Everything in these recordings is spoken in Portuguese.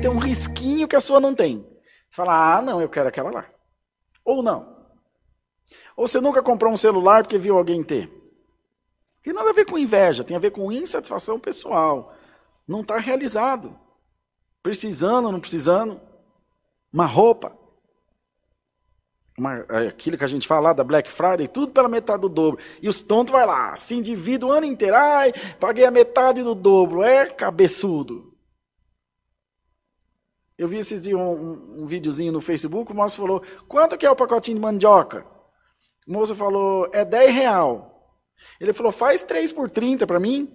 Tem um risquinho que a sua não tem. Você fala, ah, não, eu quero aquela lá. Ou não. Ou você nunca comprou um celular porque viu alguém ter. Tem nada a ver com inveja, tem a ver com insatisfação pessoal. Não está realizado. Precisando, não precisando. Uma roupa. Uma, é, aquilo que a gente fala lá da Black Friday, tudo pela metade do dobro. E os tontos vai lá, se endividam o ano inteiro. Ai, paguei a metade do dobro. É cabeçudo. Eu vi esses dias um, um, um videozinho no Facebook, o moço falou, quanto que é o pacotinho de mandioca? O moço falou, é 10 real. Ele falou, faz 3 por 30 para mim.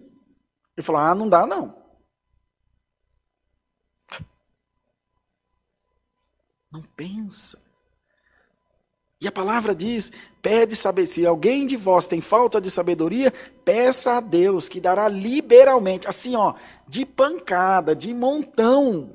Ele falou, ah, não dá não. Não pensa. E a palavra diz: pede saber. Se alguém de vós tem falta de sabedoria, peça a Deus, que dará liberalmente, assim, ó, de pancada, de montão.